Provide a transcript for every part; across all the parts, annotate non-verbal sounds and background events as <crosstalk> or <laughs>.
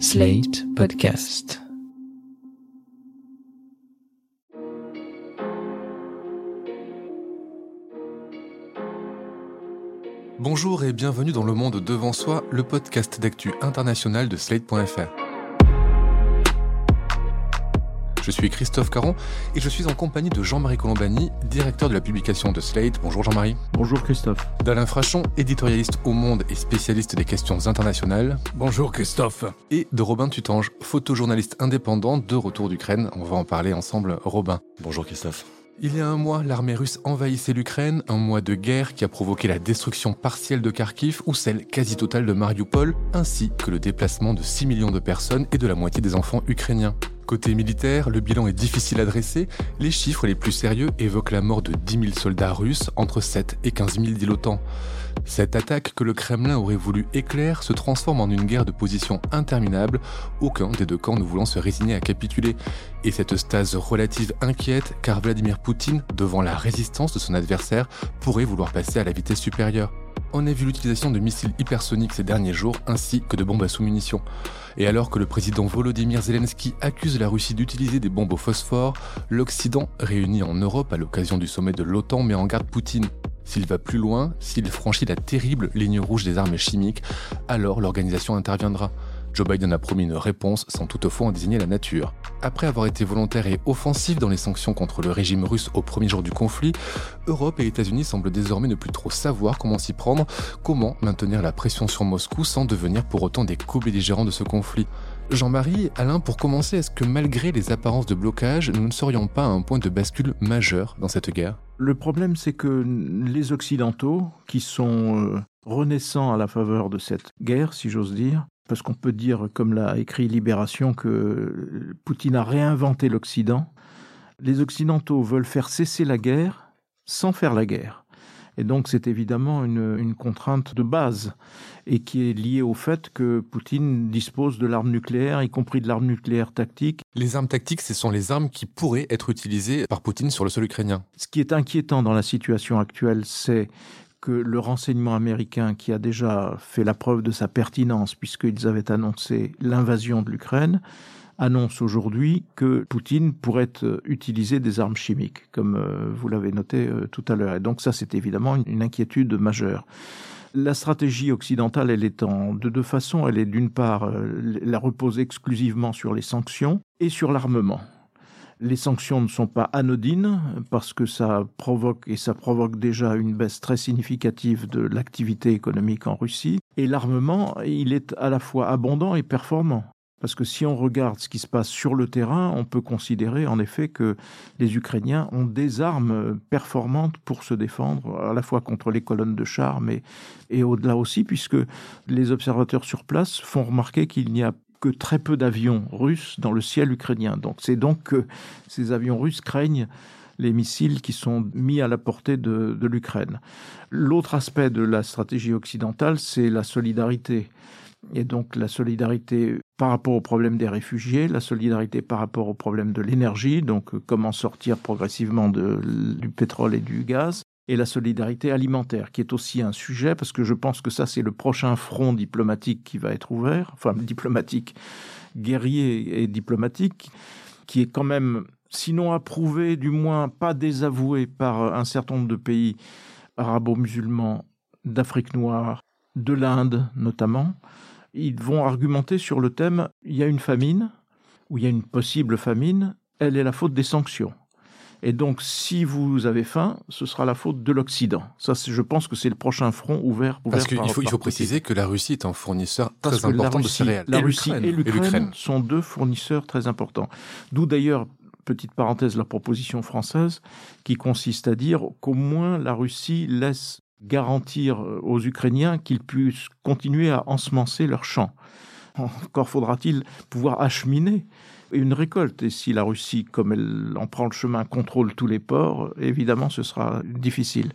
Slate Podcast. Bonjour et bienvenue dans Le Monde Devant Soi, le podcast d'actu international de Slate.fr. Je suis Christophe Caron et je suis en compagnie de Jean-Marie Colombani, directeur de la publication de Slate. Bonjour Jean-Marie. Bonjour Christophe. D'Alain Frachon, éditorialiste au Monde et spécialiste des questions internationales. Bonjour Christophe. Et de Robin Tutange, photojournaliste indépendant de retour d'Ukraine. On va en parler ensemble. Robin. Bonjour Christophe. Il y a un mois, l'armée russe envahissait l'Ukraine, un mois de guerre qui a provoqué la destruction partielle de Kharkiv ou celle quasi totale de Mariupol, ainsi que le déplacement de 6 millions de personnes et de la moitié des enfants ukrainiens. Côté militaire, le bilan est difficile à dresser. Les chiffres les plus sérieux évoquent la mort de 10 000 soldats russes, entre 7 et 15 000 dit l'OTAN. Cette attaque que le Kremlin aurait voulu éclair se transforme en une guerre de position interminable, aucun des deux camps ne voulant se résigner à capituler. Et cette stase relative inquiète car Vladimir Poutine, devant la résistance de son adversaire, pourrait vouloir passer à la vitesse supérieure on a vu l'utilisation de missiles hypersoniques ces derniers jours ainsi que de bombes à sous-munitions. Et alors que le président Volodymyr Zelensky accuse la Russie d'utiliser des bombes au phosphore, l'Occident, réuni en Europe à l'occasion du sommet de l'OTAN, met en garde Poutine. S'il va plus loin, s'il franchit la terrible ligne rouge des armes chimiques, alors l'organisation interviendra. Joe Biden a promis une réponse sans toutefois en désigner la nature. Après avoir été volontaire et offensif dans les sanctions contre le régime russe au premier jour du conflit, Europe et États-Unis semblent désormais ne plus trop savoir comment s'y prendre, comment maintenir la pression sur Moscou sans devenir pour autant des co-belligérants de ce conflit. Jean-Marie, Alain, pour commencer, est-ce que malgré les apparences de blocage, nous ne serions pas à un point de bascule majeur dans cette guerre? Le problème, c'est que les Occidentaux, qui sont euh, renaissants à la faveur de cette guerre, si j'ose dire, parce qu'on peut dire, comme l'a écrit Libération, que Poutine a réinventé l'Occident. Les Occidentaux veulent faire cesser la guerre sans faire la guerre. Et donc c'est évidemment une, contrainte de base et qui est liée au fait que Poutine dispose de l'arme nucléaire, y compris de l'arme nucléaire tactique. Les armes tactiques, ce sont les armes qui pourraient être utilisées par Poutine sur le sol ukrainien. Ce qui est inquiétant dans la situation actuelle, c'est que le renseignement américain, qui a déjà fait la preuve de sa pertinence puisqu'ils avaient annoncé l'invasion de l'Ukraine, annonce aujourd'hui que Poutine pourrait euh, utiliser des armes chimiques, comme euh, vous l'avez noté euh, tout à l'heure. Et donc ça, c'est évidemment une inquiétude majeure. La stratégie occidentale, elle est en de deux façons. Elle est d'une part, la repose exclusivement sur les sanctions et sur l'armement. Les sanctions ne sont pas anodines parce que ça provoque, et ça provoque déjà une baisse très significative de l'activité économique en Russie. Et l'armement, il est à la fois abondant et performant. Parce que si on regarde ce qui se passe sur le terrain, on peut considérer en effet que les Ukrainiens ont des armes performantes pour se défendre, à la fois contre les colonnes de chars, mais et au-delà aussi, puisque les observateurs sur place font remarquer qu'il n'y a que très peu d'avions russes dans le ciel ukrainien. Donc c'est donc que ces avions russes craignent les missiles qui sont mis à la portée de, l'Ukraine. L'autre aspect de la stratégie occidentale, c'est la solidarité. Et donc la solidarité par rapport au problème des réfugiés, la solidarité par rapport au problème de l'énergie, donc comment sortir progressivement du pétrole et du gaz, et la solidarité alimentaire, qui est aussi un sujet, parce que je pense que ça, c'est le prochain front diplomatique qui va être ouvert, enfin <laughs> diplomatique, guerrier et diplomatique, qui est quand même, sinon approuvé, du moins pas désavoué par un certain nombre de pays arabo-musulmans, d'Afrique noire, de l'Inde notamment. Ils vont argumenter sur le thème, il y a une famine, ou il y a une possible famine, elle est la faute des sanctions. Et donc, si vous avez faim, ce sera la faute de l'Occident. Ça, je pense que c'est le prochain front ouvert. Parce qu'il faut, il faut préciser que la Russie est un fournisseur très important de céréales. La Russie et l'Ukraine sont deux fournisseurs très importants. D'où d'ailleurs petite parenthèse, la proposition française qui consiste à dire qu'au moins la Russie laisse garantir aux Ukrainiens qu'ils puissent continuer à ensemencer leurs champs. Encore faudra-t-il pouvoir acheminer une récolte. Et si la Russie, comme elle en prend le chemin, contrôle tous les ports, évidemment, ce sera difficile.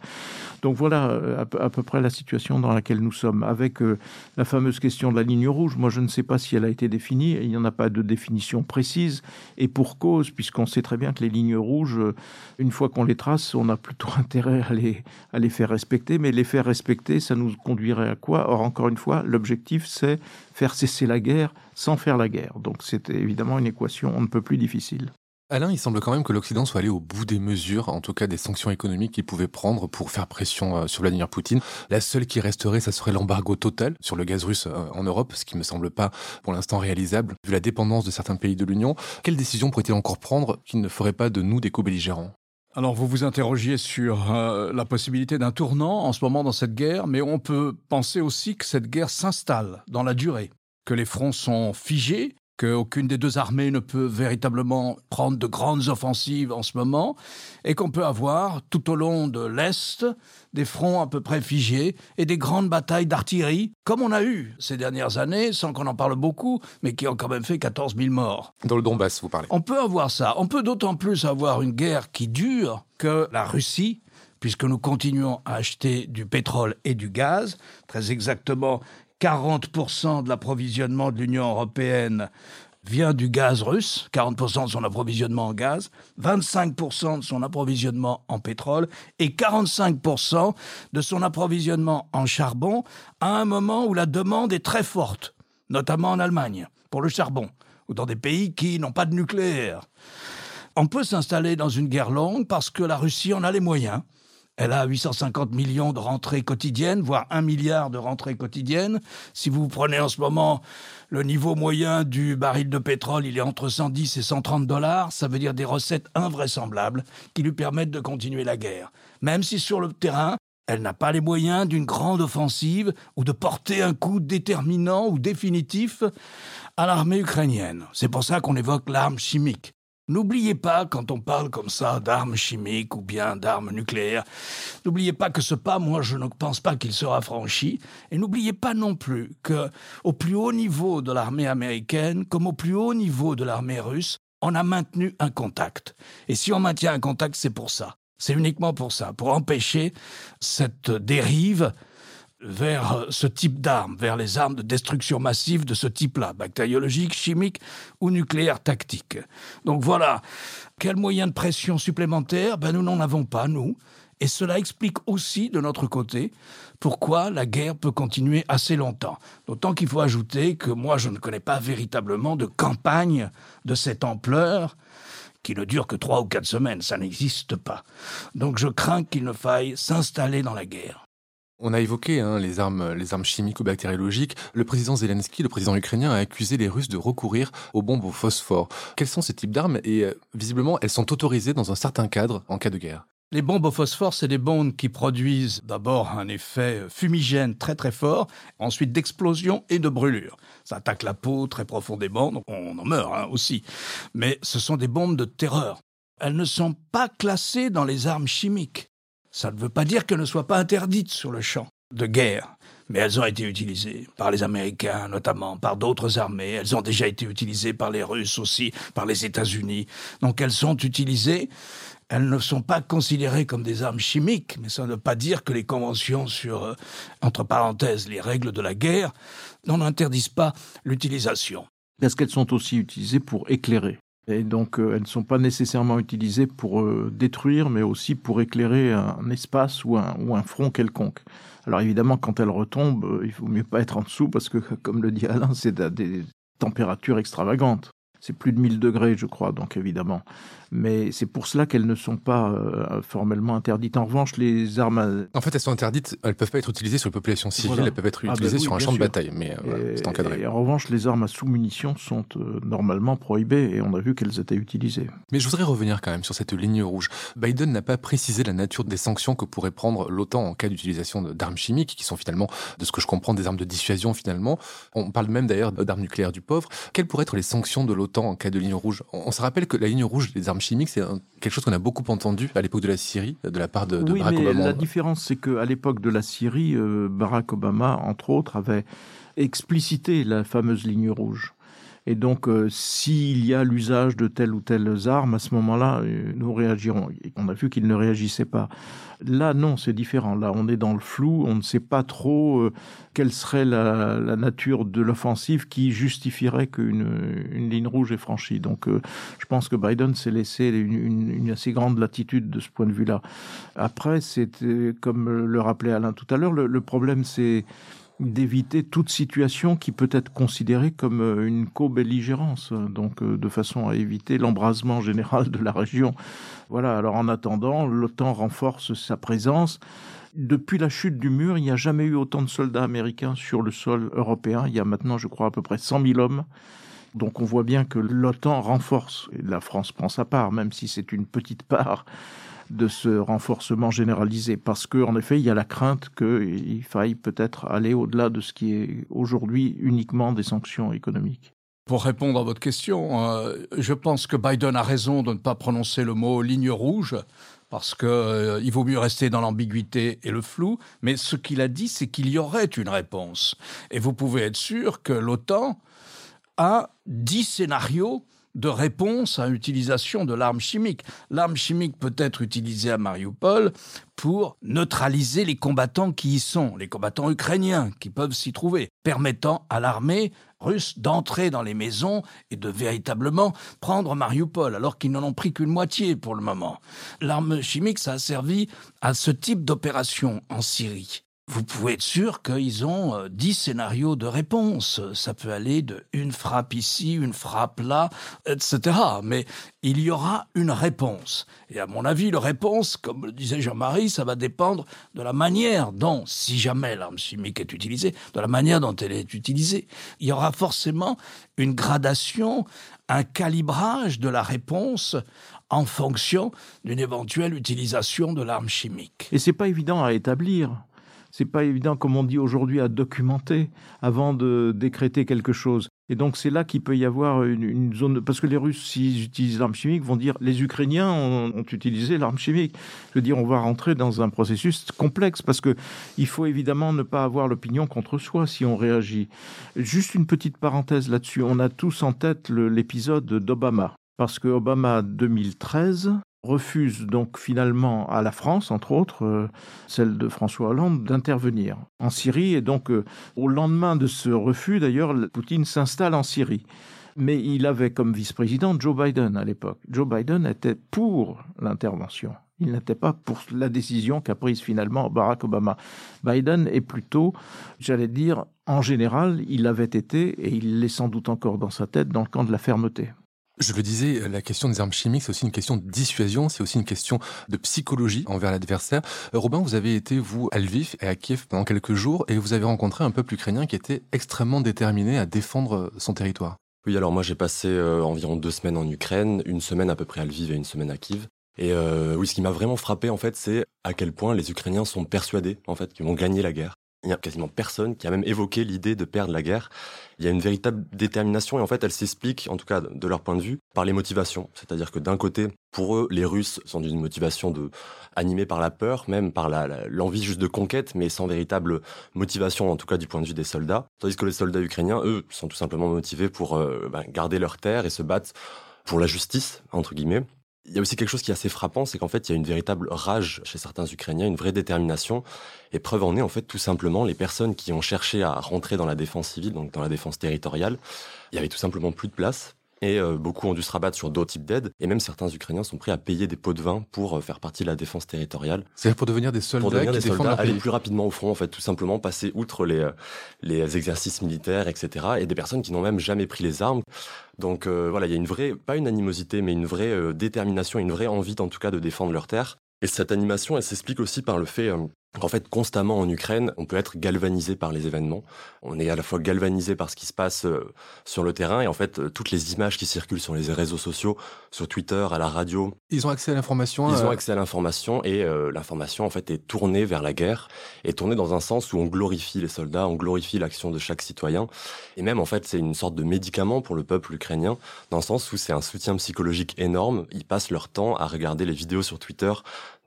Donc voilà euh, à, peu près la situation dans laquelle nous sommes. Avec euh, la fameuse question de la ligne rouge, moi je ne sais pas si elle a été définie, il n'y en a pas de définition précise, et pour cause, puisqu'on sait très bien que les lignes rouges, euh, une fois qu'on les trace, on a plutôt <laughs> intérêt à les, à les faire respecter, mais les faire respecter, ça nous conduirait à quoi? Or, encore une fois, l'objectif, c'est faire cesser la guerre sans faire la guerre. Donc c'est évidemment une équation on ne peut plus difficile. Alain, il semble quand même que l'Occident soit allé au bout des mesures, en tout cas des sanctions économiques qu'il pouvait prendre pour faire pression euh, sur Vladimir Poutine. La seule qui resterait, ça serait l'embargo total sur le gaz russe euh, en Europe, ce qui me semble pas pour l'instant réalisable, vu la dépendance de certains pays de l'Union. Quelle décision pourrait-il encore prendre qui ne ferait pas de nous des co-belligérants? Alors vous vous interrogiez sur euh, la possibilité d'un tournant en ce moment dans cette guerre, mais on peut penser aussi que cette guerre s'installe dans la durée, que les fronts sont figés, qu'aucune des deux armées ne peut véritablement prendre de grandes offensives en ce moment, et qu'on peut avoir tout au long de l'Est des fronts à peu près figés et des grandes batailles d'artillerie, comme on a eu ces dernières années, sans qu'on en parle beaucoup, mais qui ont quand même fait 14 000 morts. Dans le Donbass, vous parlez. On peut avoir ça. On peut d'autant plus avoir une guerre qui dure que la Russie puisque nous continuons à acheter du pétrole et du gaz, très exactement 40% de l'approvisionnement de l'Union européenne vient du gaz russe, 40% de son approvisionnement en gaz, 25% de son approvisionnement en pétrole et 45% de son approvisionnement en charbon à un moment où la demande est très forte, notamment en Allemagne, pour le charbon, ou dans des pays qui n'ont pas de nucléaire. On peut s'installer dans une guerre longue parce que la Russie en a les moyens. Elle a 850 millions de rentrées quotidiennes, voire un milliard de rentrées quotidiennes. Si vous prenez en ce moment le niveau moyen du baril de pétrole, il est entre 110 et 130 dollars. Ça veut dire des recettes invraisemblables qui lui permettent de continuer la guerre. Même si sur le terrain, elle n'a pas les moyens d'une grande offensive ou de porter un coup déterminant ou définitif à l'armée ukrainienne. C'est pour ça qu'on évoque l'arme chimique. N'oubliez pas, quand on parle comme ça d'armes chimiques ou bien d'armes nucléaires, n'oubliez pas que ce pas, moi, je ne pense pas qu'il sera franchi. Et n'oubliez pas non plus que, au plus haut niveau de l'armée américaine, comme au plus haut niveau de l'armée russe, on a maintenu un contact. Et si on maintient un contact, c'est pour ça. C'est uniquement pour ça, pour empêcher cette dérive vers ce type d'armes, vers les armes de destruction massive de ce type-là, bactériologiques, chimiques ou nucléaires tactiques. Donc voilà, quel moyen de pression supplémentaire? Ben Nous n'en avons pas, nous. Et cela explique aussi, de notre côté, pourquoi la guerre peut continuer assez longtemps. D'autant qu'il faut ajouter que moi, je ne connais pas véritablement de campagne de cette ampleur qui ne dure que trois ou quatre semaines. Ça n'existe pas. Donc je crains qu'il ne faille s'installer dans la guerre. On a évoqué hein, les, armes, les armes chimiques ou bactériologiques. Le président Zelensky, le président ukrainien, a accusé les Russes de recourir aux bombes au phosphore. Quels sont ces types d'armes Et euh, visiblement, elles sont autorisées dans un certain cadre en cas de guerre? Les bombes au phosphore, c'est des bombes qui produisent d'abord un effet fumigène très très fort, ensuite d'explosion et de brûlure. Ça attaque la peau très profondément, donc on en meurt hein, aussi. Mais ce sont des bombes de terreur. Elles ne sont pas classées dans les armes chimiques. Ça ne veut pas dire qu'elles ne soient pas interdites sur le champ de guerre, mais elles ont été utilisées par les Américains notamment, par d'autres armées, elles ont déjà été utilisées par les Russes aussi, par les États-Unis. Donc elles sont utilisées, elles ne sont pas considérées comme des armes chimiques, mais ça ne veut pas dire que les conventions sur, euh, entre parenthèses, les règles de la guerre n'en interdisent pas l'utilisation. Est-ce qu'elles sont aussi utilisées pour éclairer et donc, euh, elles ne sont pas nécessairement utilisées pour euh, détruire, mais aussi pour éclairer un espace ou un, front quelconque. Alors évidemment, quand elles retombent, euh, il vaut mieux pas être en dessous parce que, <laughs> comme le dit Alain, c'est à des températures extravagantes. C'est plus de 1000 degrés, je crois, donc évidemment mais c'est pour cela qu'elles ne sont pas euh, formellement interdites. En revanche, les armes... En fait, elles sont interdites, elles ne peuvent pas être utilisées sur la population civile, elles peuvent être ah, ben utilisées sur un champ de bataille, mais euh, c'est encadré. Et en revanche, les armes à sous-munitions sont euh, normalement prohibées, et on a vu qu'elles étaient utilisées. Mais je voudrais revenir quand même sur cette ligne rouge. Biden n'a pas précisé la nature des sanctions que pourrait prendre l'OTAN en cas d'utilisation d'armes chimiques, qui sont finalement, de ce que je comprends, des armes de dissuasion finalement. On parle même d'ailleurs d'armes nucléaires du pauvre. Quelles pourraient être les sanctions de l'OTAN en cas de ligne rouge? On se rappelle que la ligne rouge des armes chimique, c'est quelque chose qu'on a beaucoup entendu à l'époque de la Syrie, de la part de, Barack Obama. La différence, c'est qu'à l'époque de la Syrie, euh, Barack Obama, entre autres, avait explicité la fameuse ligne rouge. Et donc, euh, s'il y a l'usage de telle ou telle arme, à ce moment-là, euh, nous réagirons. on a vu qu'il ne réagissait pas. Là, non, c'est différent. Là, on est dans le flou. On ne sait pas trop euh, quelle serait la, nature de l'offensive qui justifierait qu'une une ligne rouge est franchie. Donc, je pense que Biden s'est laissé une, assez grande latitude de ce point de vue-là. Après, c'est comme le rappelait Alain tout à l'heure, le problème, c'est d'éviter toute situation qui peut être considérée comme euh, une co-belligérance, donc euh, de façon à éviter l'embrasement général de la région. Voilà, alors en attendant, l'OTAN renforce sa présence. Depuis la chute du mur, il n'y a jamais eu autant de soldats américains sur le sol européen. Il y a maintenant, je crois, à peu près 100 000 hommes. Donc on voit bien que l'OTAN renforce, et la France prend sa part, même si c'est une petite part de ce renforcement généralisé, parce qu'en effet, il y a la crainte qu'il faille peut-être aller au-delà de ce qui est aujourd'hui uniquement des sanctions économiques. Pour répondre à votre question, euh, je pense que Biden a raison de ne pas prononcer le mot ligne rouge parce qu'il euh, vaut mieux rester dans l'ambiguïté et le flou, mais ce qu'il a dit, c'est qu'il y aurait une réponse. Et vous pouvez être sûr que l'OTAN a dix scénarios de réponse à l'utilisation de l'arme chimique. L'arme chimique peut être utilisée à Mariupol pour neutraliser les combattants qui y sont, les combattants ukrainiens qui peuvent s'y trouver, permettant à l'armée russe d'entrer dans les maisons et de véritablement prendre Mariupol, alors qu'ils n'en ont pris qu'une moitié pour le moment. L'arme chimique, ça a servi à ce type d'opération en Syrie vous pouvez être sûr qu'ils ont euh, dix scénarios de réponse. Ça peut aller de une frappe ici, une frappe là, etc. Mais il y aura une réponse. Et à mon avis, la réponse, comme le disait Jean-Marie, ça va dépendre de la manière dont, si jamais l'arme chimique est utilisée, de la manière dont elle est utilisée. Il y aura forcément une gradation, un calibrage de la réponse en fonction d'une éventuelle utilisation de l'arme chimique. Et c'est pas évident à établir c'est pas évident, comme on dit aujourd'hui, à documenter avant de décréter quelque chose. Et donc c'est là qu'il peut y avoir une, zone parce que les Russes, s'ils utilisent l'arme chimique, vont dire les Ukrainiens ont, utilisé l'arme chimique. Je veux dire, on va rentrer dans un processus complexe parce que il faut évidemment ne pas avoir l'opinion contre soi si on réagit. Juste une petite parenthèse là-dessus. On a tous en tête l'épisode d'Obama parce que Obama 2013 refuse donc finalement à la France, entre autres, euh, celle de François Hollande, d'intervenir en Syrie. Et donc, euh, au lendemain de ce refus, d'ailleurs, Poutine s'installe en Syrie. Mais il avait comme vice-président Joe Biden à l'époque. Joe Biden était pour l'intervention. Il n'était pas pour la décision qu'a prise finalement Barack Obama. Biden est plutôt, j'allais dire, en général, il avait été, et il l'est sans doute encore dans sa tête, dans le camp de la fermeté. Je le disais, la question des armes chimiques, c'est aussi une question de dissuasion, c'est aussi une question de psychologie envers l'adversaire. Euh, Robin, vous avez été, vous, à Lviv et à Kiev pendant quelques jours, et vous avez rencontré un peuple ukrainien qui était extrêmement déterminé à défendre son territoire. Oui, alors moi j'ai passé euh, environ deux semaines en Ukraine, une semaine à peu près à Lviv et une semaine à Kiev. Et euh, oui, ce qui m'a vraiment frappé en fait, c'est à quel point les Ukrainiens sont persuadés en fait qu'ils vont gagner la guerre. Il n'y a quasiment personne qui a même évoqué l'idée de perdre la guerre. Il y a une véritable détermination et en fait elle s'explique, en tout cas de leur point de vue, par les motivations. C'est-à-dire que d'un côté, pour eux, les Russes sont d'une motivation de animée par la peur, même par l'envie juste de conquête, mais sans véritable motivation, en tout cas du point de vue des soldats. Tandis que les soldats ukrainiens, eux, sont tout simplement motivés pour euh, ben, garder leur terre et se battre pour la justice, entre guillemets. Il y a aussi quelque chose qui est assez frappant, c'est qu'en fait, il y a une véritable rage chez certains Ukrainiens, une vraie détermination. Et preuve en est, en fait, tout simplement, les personnes qui ont cherché à rentrer dans la défense civile, donc dans la défense territoriale, il y avait tout simplement plus de place et euh, beaucoup ont dû se rabattre sur d'autres types d'aides. Et même certains Ukrainiens sont prêts à payer des pots de vin pour euh, faire partie de la défense territoriale. C'est-à-dire pour devenir des soldats Pour devenir des soldats, aller plus rapidement au front, en fait, tout simplement passer outre les, euh, les exercices militaires, etc. Et des personnes qui n'ont même jamais pris les armes. Donc voilà, il y a une vraie, pas une animosité, mais une vraie détermination, une vraie envie en tout cas de défendre leur terre. Et cette animation, elle s'explique aussi par le fait en fait, constamment en Ukraine, on peut être galvanisé par les événements. On est à la fois galvanisé par ce qui se passe euh, sur le terrain et en fait, euh, toutes les images qui circulent sur les réseaux sociaux, sur Twitter, à la radio. Ils ont accès à l'information. Ils ont euh, accès à l'information et l'information en fait est tournée vers la guerre, est tournée dans un sens où on glorifie les soldats, on glorifie l'action de chaque citoyen et même en fait c'est une sorte de médicament pour le peuple ukrainien dans le sens où c'est un soutien psychologique énorme. Ils passent leur temps à regarder les vidéos sur Twitter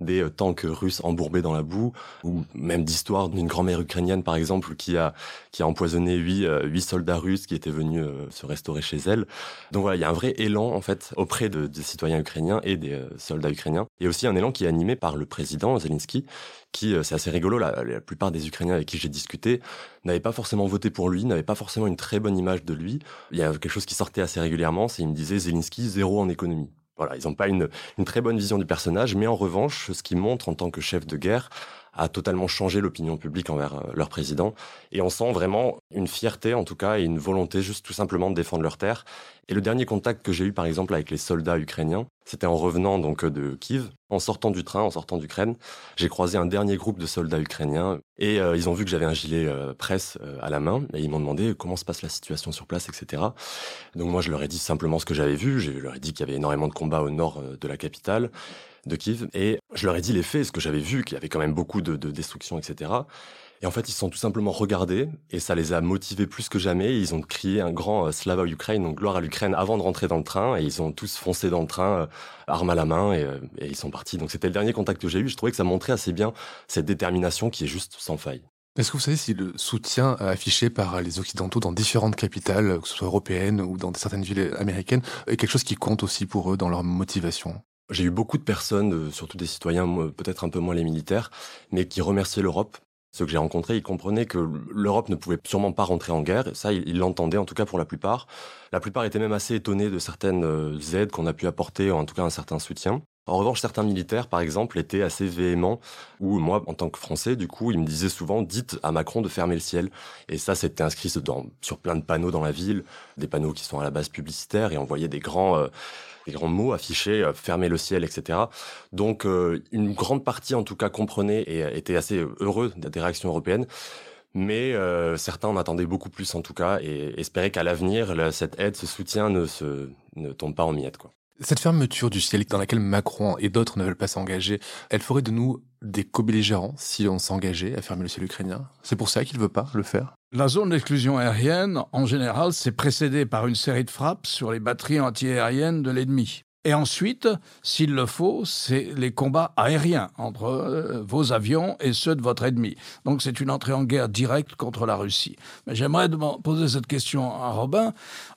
des tanks russes embourbés dans la boue, ou même d'histoire d'une grand-mère ukrainienne, par exemple, qui a, qui a empoisonné huit, euh, huit soldats russes qui étaient venus euh, se restaurer chez elle. Donc voilà, il y a un vrai élan, en fait, auprès de, des citoyens ukrainiens et des euh, soldats ukrainiens. Et aussi un élan qui est animé par le président Zelensky, qui, c'est assez rigolo, la, la plupart des Ukrainiens avec qui j'ai discuté n'avaient pas forcément voté pour lui, n'avaient pas forcément une très bonne image de lui. Il y a quelque chose qui sortait assez régulièrement, c'est il me disait Zelensky zéro en économie. Voilà, ils n'ont pas une, une très bonne vision du personnage, mais en revanche, ce qu'il montre en tant que chef de guerre a totalement changé l'opinion publique envers euh, leur président. Et on sent vraiment une fierté, en tout cas, et une volonté juste tout simplement de défendre leur terre. Et le dernier contact que j'ai eu, par exemple, avec les soldats ukrainiens, c'était en revenant donc de Kiev, en sortant du train, en sortant d'Ukraine. J'ai croisé un dernier groupe de soldats ukrainiens et euh, ils ont vu que j'avais un gilet euh, presse euh, à la main et ils m'ont demandé comment se passe la situation sur place, etc. Donc moi, je leur ai dit simplement ce que j'avais vu. Je leur ai dit qu'il y avait énormément de combats au nord de la capitale de Kiev et je leur ai dit les faits, ce que j'avais vu, qu'il y avait quand même beaucoup de, de destruction, etc. Et en fait, ils se sont tout simplement regardés et ça les a motivés plus que jamais. Ils ont crié un grand euh, Slava Ukraine, donc gloire à l'Ukraine, avant de rentrer dans le train. Et ils ont tous foncé dans le train, euh, arme à la main, et, euh, et ils sont partis. Donc c'était le dernier contact que j'ai eu. Je trouvais que ça montrait assez bien cette détermination qui est juste sans faille. Est-ce que vous savez si le soutien affiché par les Occidentaux dans différentes capitales, que ce soit européennes ou dans certaines villes américaines, est quelque chose qui compte aussi pour eux dans leur motivation? J'ai eu beaucoup de personnes, surtout des citoyens, peut-être un peu moins les militaires, mais qui remerciaient l'Europe ceux que j'ai rencontrés, ils comprenaient que l'Europe ne pouvait sûrement pas rentrer en guerre. Ça, ils l'entendaient, en tout cas pour la plupart. La plupart étaient même assez étonnés de certaines euh, aides qu'on a pu apporter, en tout cas un certain soutien. En revanche, certains militaires, par exemple, étaient assez véhéments, ou moi, en tant que Français, du coup, ils me disaient souvent, dites à Macron de fermer le ciel. Et ça, c'était inscrit sur plein de panneaux dans la ville, des panneaux qui sont à la base publicitaires, et on voyait des grands... Euh, des grands mots affichés, euh, fermer le ciel, etc. Donc euh, une grande partie, en tout cas, comprenait et euh, était assez heureux des réactions européennes. Mais certains en attendaient beaucoup plus, en tout cas, et espéraient qu'à l'avenir, cette aide, ce soutien ne, se, ne tombe pas en miettes. Quoi. Cette fermeture du ciel dans laquelle Macron et d'autres ne veulent pas s'engager, elle ferait de nous des co-belligérants si on s'engageait à fermer le ciel ukrainien? C'est pour ça qu'il ne veut pas le faire? La zone d'exclusion aérienne, en général, c'est précédé par une série de frappes sur les batteries antiaériennes de l'ennemi. Et ensuite, s'il le faut, c'est les combats aériens entre euh, vos avions et ceux de votre ennemi. Donc c'est une entrée en guerre directe contre la Russie. Mais j'aimerais poser cette question à Robin.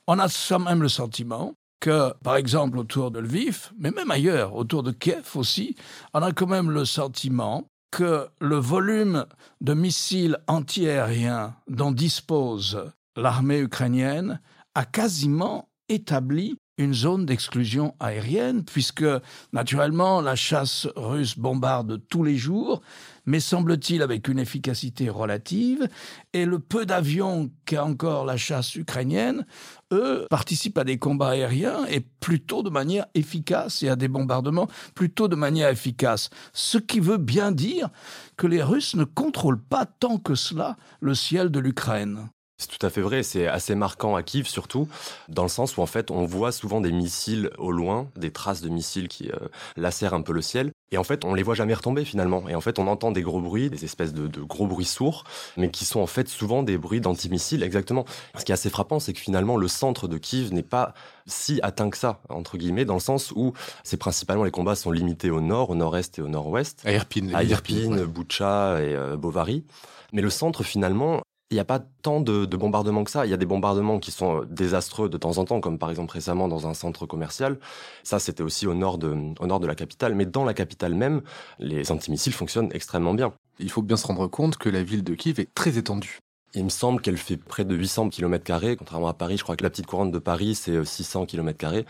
On a quand même le sentiment que, par exemple, autour de Lviv, mais même ailleurs, autour de Kiev aussi, on a quand même le sentiment que le volume de missiles antiaériens dont dispose l'armée ukrainienne a quasiment établi une zone d'exclusion aérienne, puisque naturellement la chasse russe bombarde tous les jours, mais semble-t-il avec une efficacité relative, et le peu d'avions qu'a encore la chasse ukrainienne, eux, participent à des combats aériens et plutôt de manière efficace et à des bombardements plutôt de manière efficace. Ce qui veut bien dire que les Russes ne contrôlent pas tant que cela le ciel de l'Ukraine. C'est tout à fait vrai, c'est assez marquant à Kiev surtout, dans le sens où en fait on voit souvent des missiles au loin, des traces de missiles qui euh, lacèrent un peu le ciel, et en fait on les voit jamais retomber finalement, et en fait on entend des gros bruits, des espèces de, de gros bruits sourds, mais qui sont en fait souvent des bruits d'antimissiles, exactement. Ce qui est assez frappant, c'est que finalement le centre de Kiev n'est pas si atteint que ça, entre guillemets, dans le sens où c'est principalement les combats sont limités au nord, au nord-est et au nord-ouest. À Irpin, à Irpin, ouais. Boucha et euh, Bovary. Mais le centre, finalement, il n'y a pas tant de, de, bombardements que ça. Il y a des bombardements qui sont euh, désastreux de temps en temps, comme par exemple récemment dans un centre commercial. Ça, c'était aussi au nord, de, au nord de la capitale. Mais dans la capitale même, les antimissiles fonctionnent extrêmement bien. Il faut bien se rendre compte que la ville de Kiev est très étendue. Il me semble qu'elle fait près de 800 km, contrairement à Paris. Je crois que la petite couronne de Paris, c'est 600 km.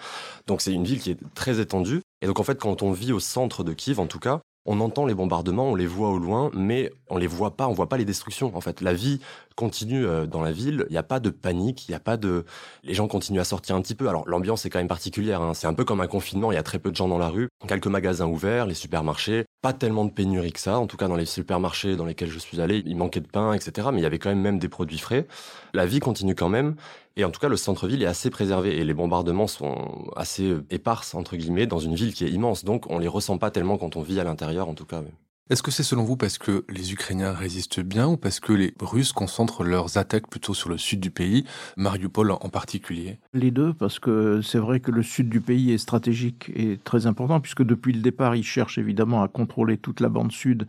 Donc c'est une ville qui est très étendue. Et donc en fait, quand on vit au centre de Kiev, en tout cas, on entend les bombardements, on les voit au loin, mais on les voit pas, on voit pas les destructions. En fait, la vie continue euh, dans la ville. Il n'y a pas de panique, il n'y a pas de. Les gens continuent à sortir un petit peu. Alors l'ambiance est quand même particulière. Hein. C'est un peu comme un confinement. Il y a très peu de gens dans la rue, quelques magasins ouverts, les supermarchés. Pas tellement de pénurie que ça. En tout cas, dans les supermarchés dans lesquels je suis allé, il manquait de pain, etc. Mais il y avait quand même même des produits frais. La vie continue quand même. Et en tout cas, le centre-ville est assez préservé et les bombardements sont assez éparses, entre guillemets, dans une ville qui est immense. Donc, on les ressent pas tellement quand on vit à l'intérieur, en tout cas. Est-ce que c'est selon vous parce que les Ukrainiens résistent bien ou parce que les Russes concentrent leurs attaques plutôt sur le sud du pays, Mariupol en particulier? Les deux, parce que c'est vrai que le sud du pays est stratégique et très important, puisque depuis le départ, ils cherchent évidemment à contrôler toute la bande sud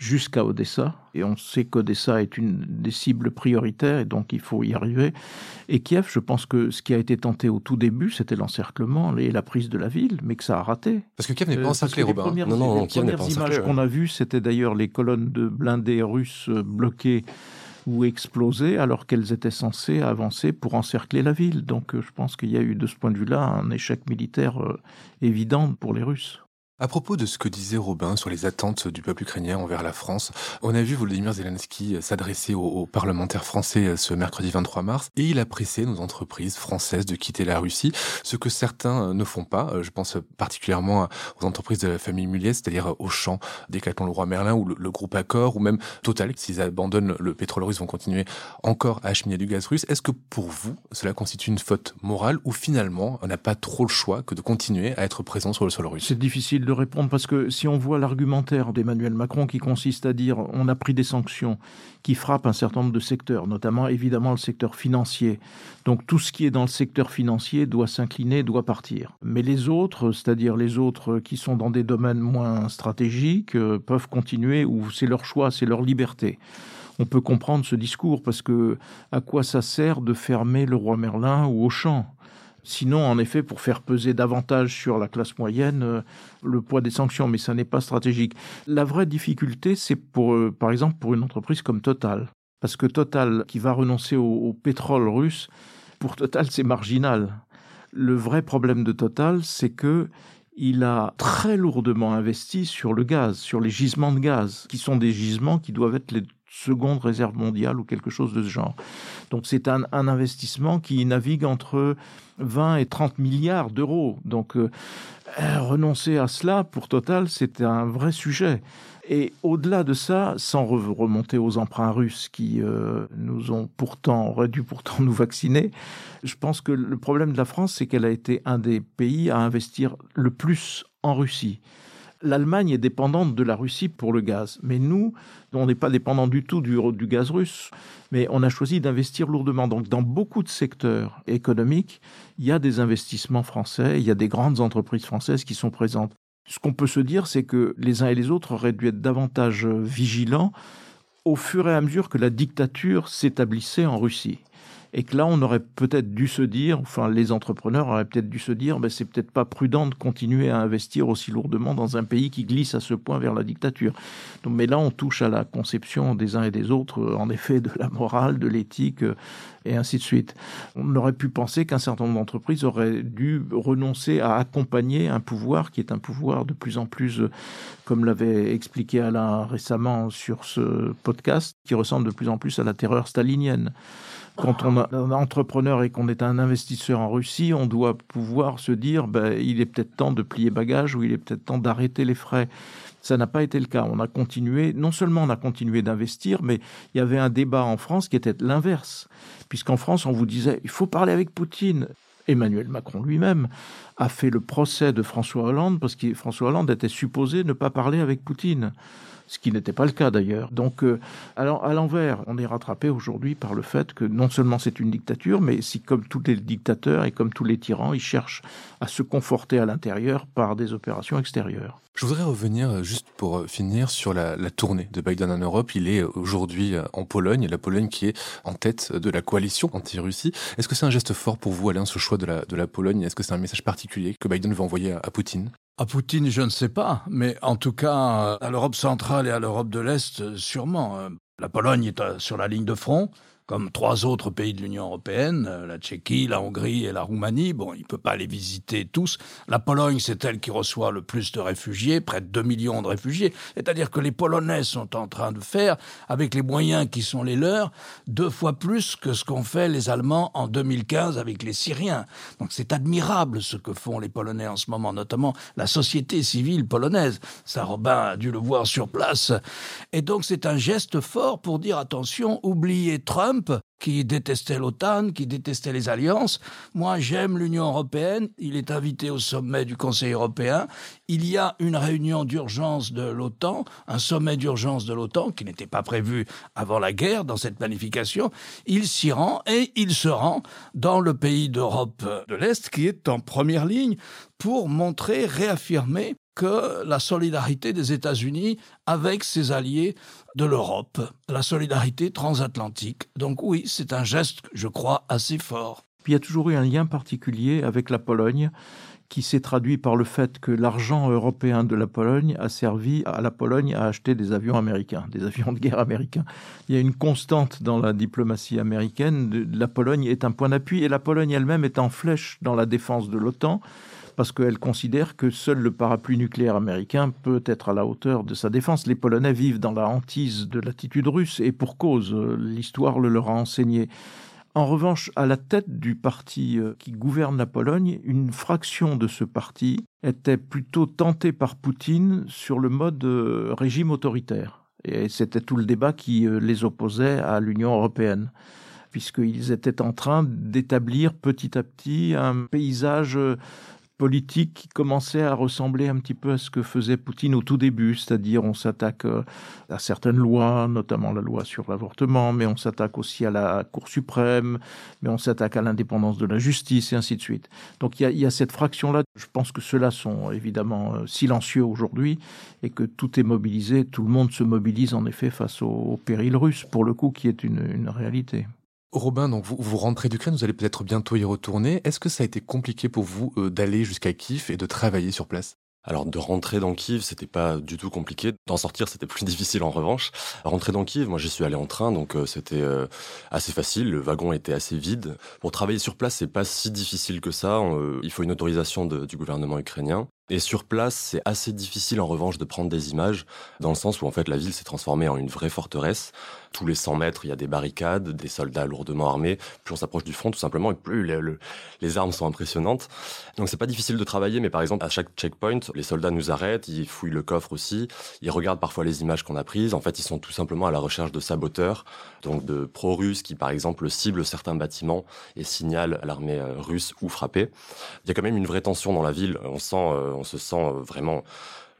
jusqu'à Odessa. Et on sait qu'Odessa est une des cibles prioritaires et donc il faut y arriver. Et Kiev, je pense que ce qui a été tenté au tout début, c'était l'encerclement et la prise de la ville, mais que ça a raté. Parce que Kiev n'est pas Euh, encerclé, parce que Robin. Les premières, Non, non, les non, Kiev n'est pas premières encerclé, images qu'on a vues, c'était d'ailleurs les colonnes de blindés russes euh, bloquées ou explosées alors qu'elles étaient censées avancer pour encercler la ville. Donc euh, je pense qu'il y a eu de ce point de vue-là un échec militaire euh, évident pour les Russes. À propos de ce que disait Robin sur les attentes du peuple ukrainien envers la France, on a vu Volodymyr Zelensky s'adresser aux, parlementaires français ce mercredi 23 mars et il a pressé nos entreprises françaises de quitter la Russie, ce que certains ne font pas. Je pense particulièrement aux entreprises de la famille Mulliez, c'est-à-dire Auchan, Decathlon Leroy Merlin ou le, groupe Accor ou même Total. S'ils abandonnent le pétrole russe, vont continuer encore à acheminer du gaz russe. Est-ce que pour vous, cela constitue une faute morale ou finalement on n'a pas trop le choix que de continuer à être présent sur le sol russe? C'est difficile répondre parce que si on voit l'argumentaire d'Emmanuel Macron qui consiste à dire on a pris des sanctions qui frappent un certain nombre de secteurs, notamment évidemment le secteur financier. Donc tout ce qui est dans le secteur financier doit s'incliner, doit partir. Mais les autres, c'est-à-dire les autres qui sont dans des domaines moins stratégiques, euh, peuvent continuer ou c'est leur choix, c'est leur liberté on peut comprendre ce discours parce que à quoi ça sert de fermer le roi Merlin ou Auchan? Sinon, en effet, pour faire peser davantage sur la classe moyenne euh, le poids des sanctions, mais ça n'est pas stratégique. La vraie difficulté, c'est pour, euh, par exemple, pour une entreprise comme Total. Parce que Total, qui va renoncer au, au pétrole russe, pour Total, c'est marginal. Le vrai problème de Total, c'est que il a très lourdement investi sur le gaz, sur les gisements de gaz, qui sont des gisements qui doivent être les secondes réserves mondiales ou quelque chose de ce genre. Donc c'est un, investissement qui navigue entre 20 et 30 milliards d'euros. Donc euh, renoncer à cela pour Total, c'est un vrai sujet. Et au-delà de ça, sans remonter aux emprunts russes qui euh, nous ont pourtant, auraient dû pourtant <laughs> nous vacciner, je pense que le problème de la France, c'est qu'elle a été un des pays à investir le plus en Russie. L'Allemagne est dépendante de la Russie pour le gaz, mais nous, on n'est pas dépendant du tout du, gaz russe, mais on a choisi d'investir lourdement. Donc dans beaucoup de secteurs économiques, il y a des investissements français, il y a des grandes entreprises françaises qui sont présentes. Ce qu'on peut se dire, c'est que les uns et les autres auraient dû être davantage vigilants au fur et à mesure que la dictature s'établissait en Russie. Et que là, on aurait peut-être dû se dire, enfin, les entrepreneurs auraient peut-être dû se dire, ben, c'est peut-être pas prudent de continuer à investir aussi lourdement dans un pays qui glisse à ce point vers la dictature. Donc, mais là, on touche à la conception des uns et des autres, en effet, de la morale, de l'éthique, et ainsi de suite. On aurait pu penser qu'un certain nombre d'entreprises auraient dû renoncer à accompagner un pouvoir qui est un pouvoir de plus en plus, comme l'avait expliqué Alain récemment sur ce podcast, qui ressemble de plus en plus à la terreur stalinienne quand on est un entrepreneur et qu'on est un investisseur en Russie, on doit pouvoir se dire ben, il est peut-être temps de plier bagage ou il est peut-être temps d'arrêter les frais. Ça n'a pas été le cas. On a continué, non seulement on a continué d'investir, mais il y avait un débat en France qui était l'inverse. Puisqu'en France, on vous disait il faut parler avec Poutine. Emmanuel Macron lui-même a fait le procès de François Hollande parce que François Hollande était supposé ne pas parler avec Poutine ce qui n'était pas le cas d'ailleurs. Donc, euh, à l'envers, on est rattrapé aujourd'hui par le fait que non seulement c'est une dictature, mais si, comme tous les dictateurs et comme tous les tyrans, ils cherchent à se conforter à l'intérieur par des opérations extérieures. Je voudrais revenir juste pour finir sur la, tournée de Biden en Europe. Il est aujourd'hui en Pologne, la Pologne qui est en tête de la coalition anti-Russie. Est-ce que c'est un geste fort pour vous, Alain, ce choix de la, Pologne? Est-ce que c'est un message particulier que Biden veut envoyer à Poutine? À Poutine, je ne sais pas, mais en tout cas, à l'Europe centrale et à l'Europe de l'Est, sûrement. La Pologne est sur la ligne de front, comme trois autres pays de l'Union européenne, la Tchéquie, la Hongrie et la Roumanie. Bon, il ne peut pas les visiter tous. La Pologne, c'est elle qui reçoit le plus de réfugiés, près de 2 millions de réfugiés. C'est-à-dire que les Polonais sont en train de faire, avec les moyens qui sont les leurs, deux fois plus que ce qu'ont fait les Allemands en 2015 avec les Syriens. Donc c'est admirable ce que font les Polonais en ce moment, notamment la société civile polonaise. Ça, Robin a dû le voir sur place. Et donc c'est un geste fort pour dire attention, oubliez Trump qui détestait l'OTAN, qui détestait les alliances. Moi, j'aime l'Union européenne. Il est invité au sommet du Conseil européen. Il y a une réunion d'urgence de l'OTAN, un sommet d'urgence de l'OTAN qui n'était pas prévu avant la guerre dans cette planification. Il s'y rend et il se rend dans le pays d'Europe de l'Est qui est en première ligne pour montrer, réaffirmer que la solidarité des États-Unis avec ses alliés de l'Europe, la solidarité transatlantique. Donc oui, c'est un geste, je crois, assez fort. il y a toujours eu un lien particulier avec la Pologne qui s'est traduit par le fait que l'argent européen de la Pologne a servi à la Pologne à acheter des avions américains, des avions de guerre américains. Il y a une constante dans la diplomatie américaine. La Pologne est un point d'appui et la Pologne elle-même est en flèche dans la défense de l'OTAN parce qu'elle considère que seul le parapluie nucléaire américain peut être à la hauteur de sa défense. Les Polonais vivent dans la hantise de l'attitude russe et pour cause, l'histoire le leur a enseigné. En revanche, à la tête du parti euh, qui gouverne la Pologne, une fraction de ce parti était plutôt tentée par Poutine sur le mode euh, régime autoritaire. Et c'était tout le débat qui euh, les opposait à l'Union européenne, puisqu'ils étaient en train d'établir petit à petit un paysage politique qui commençait à ressembler un petit peu à ce que faisait Poutine au tout début, c'est-à-dire on s'attaque euh, à certaines lois, notamment la loi sur l'avortement, mais on s'attaque aussi à la Cour suprême, mais on s'attaque à l'indépendance de la justice et ainsi de suite. Donc il y a, cette fraction-là. Je pense que ceux-là sont évidemment euh, silencieux aujourd'hui et que tout est mobilisé, tout le monde se mobilise en effet face au, péril russe, pour le coup, qui est une réalité. Robin, donc vous, vous rentrez d'Ukraine, vous allez peut-être bientôt y retourner. Est-ce que ça a été compliqué pour vous euh, d'aller jusqu'à Kiev et de travailler sur place? Alors de rentrer dans Kiev, c'était pas du tout compliqué. D'en sortir, c'était plus <laughs> difficile en revanche. Rentrer dans Kiev, moi j'y suis allé en train, donc euh, c'était euh, assez facile. Le wagon était assez vide. Pour travailler sur place, c'est pas si difficile que ça. il faut une autorisation du gouvernement ukrainien. Et sur place, c'est assez difficile en revanche de prendre des images, dans le sens où en fait la ville s'est transformée en une vraie forteresse. Tous les 100 mètres, il y a des barricades, des soldats lourdement armés. Plus on s'approche du front, tout simplement, et plus les, armes sont impressionnantes. Donc c'est pas difficile de travailler, mais par exemple à chaque checkpoint, les soldats nous arrêtent, ils fouillent le coffre aussi, ils regardent parfois les images qu'on a prises. En fait, ils sont tout simplement à la recherche de saboteurs, donc de pro-russes qui par exemple ciblent certains bâtiments et signalent à l'armée euh, russe où frapper. Il y a quand même une vraie tension dans la ville. On sent euh, on se sent euh, vraiment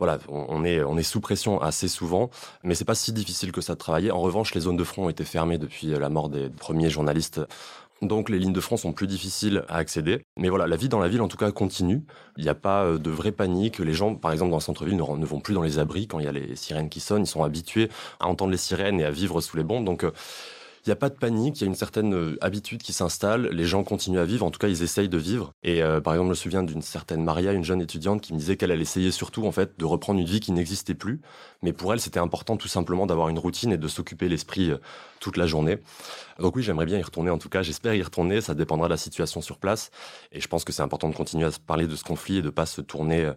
voilà, on est, on est sous pression assez souvent, mais c'est pas si difficile que ça de travailler. En revanche, les zones de front ont été fermées depuis la mort des premiers journalistes. Donc les lignes de front sont plus difficiles à accéder. Mais voilà, la vie dans la ville en tout cas continue. Il n'y a pas euh, de vraie panique. Les gens, par exemple, dans le centre-ville ne, vont plus dans les abris quand il y a les sirènes qui sonnent. Ils sont habitués à entendre les sirènes et à vivre sous les bombes. Donc euh, il n'y a pas de panique, il y a une certaine euh, habitude qui s'installe, les gens continuent à vivre, en tout cas ils essayent de vivre. Et euh, par exemple, je me souviens d'une certaine Maria, une jeune étudiante, qui me disait qu'elle allait essayer surtout en fait de reprendre une vie qui n'existait plus. Mais pour elle, c'était important tout simplement d'avoir une routine et de s'occuper l'esprit euh, toute la journée. Donc oui, j'aimerais bien y retourner en tout cas, j'espère y retourner, ça dépendra de la situation sur place. Et je pense que c'est important de continuer à parler de ce conflit et de pas se tourner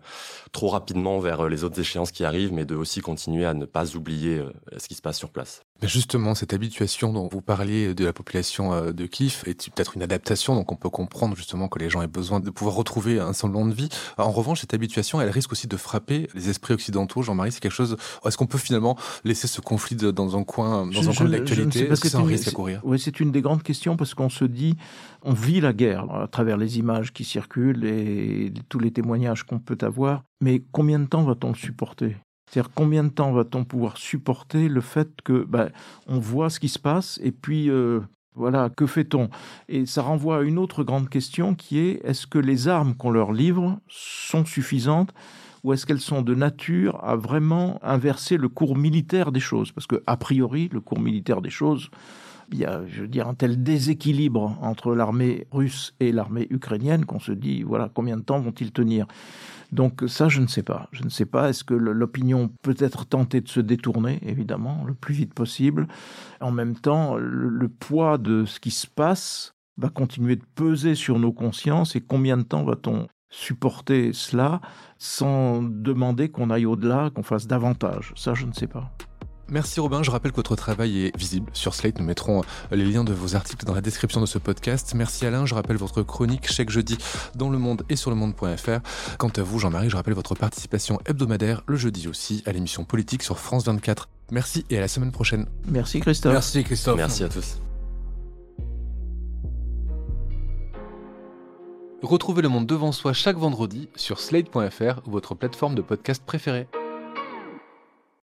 trop rapidement vers les autres échéances qui arrivent, mais de aussi continuer à ne pas oublier ce qui se passe sur place. Mais justement, cette habituation dont vous parliez de la population euh, de Kiev est peut-être une adaptation, donc on peut comprendre justement que les gens aient besoin de pouvoir retrouver un semblant de vie. En revanche, cette habituation, elle risque aussi de frapper les esprits occidentaux. Jean-Marie, c'est quelque chose. Est-ce qu'on peut finalement laisser ce conflit dans un coin, dans un coin de l'actualité Est-ce que c'est un risque à courir Oui, c'est une des grandes questions parce qu'on se dit, on vit la guerre à travers les images qui circulent et tous les témoignages qu'on peut avoir. Mais combien de temps va-t-on le supporter? C'est-à-dire combien de temps va-t-on pouvoir supporter le fait que ben, on voit ce qui se passe et puis euh, voilà, que fait-on? Et ça renvoie à une autre grande question qui est est-ce que les armes qu'on leur livre sont suffisantes? Ou est-ce qu'elles sont de nature à vraiment inverser le cours militaire des choses? Parce que a priori, le cours militaire des choses, il y a, je veux dire, un tel déséquilibre entre l'armée russe et l'armée ukrainienne qu'on se dit, voilà, combien de temps vont-ils tenir? Donc ça, je ne sais pas. Je ne sais pas. Est-ce que l'opinion peut être tentée de se détourner, évidemment, le plus vite possible. En même temps, le, poids de ce qui se passe va continuer de peser sur nos consciences et combien de temps va-t-on supporter cela sans demander qu'on aille au-delà, qu'on fasse davantage Ça, je ne sais pas. Merci Robin, je rappelle que votre travail est visible sur Slate, nous mettrons euh, les liens de vos articles dans la description de ce podcast. Merci Alain, je rappelle votre chronique chaque jeudi dans le monde et sur le monde.fr. Quant à vous Jean-Marie, je rappelle votre participation hebdomadaire le jeudi aussi à l'émission politique sur France 24. Merci et à la semaine prochaine. Merci Christophe. Merci Christophe. Merci à tous. Retrouvez le monde devant soi chaque vendredi sur slate.fr votre plateforme de podcast préférée.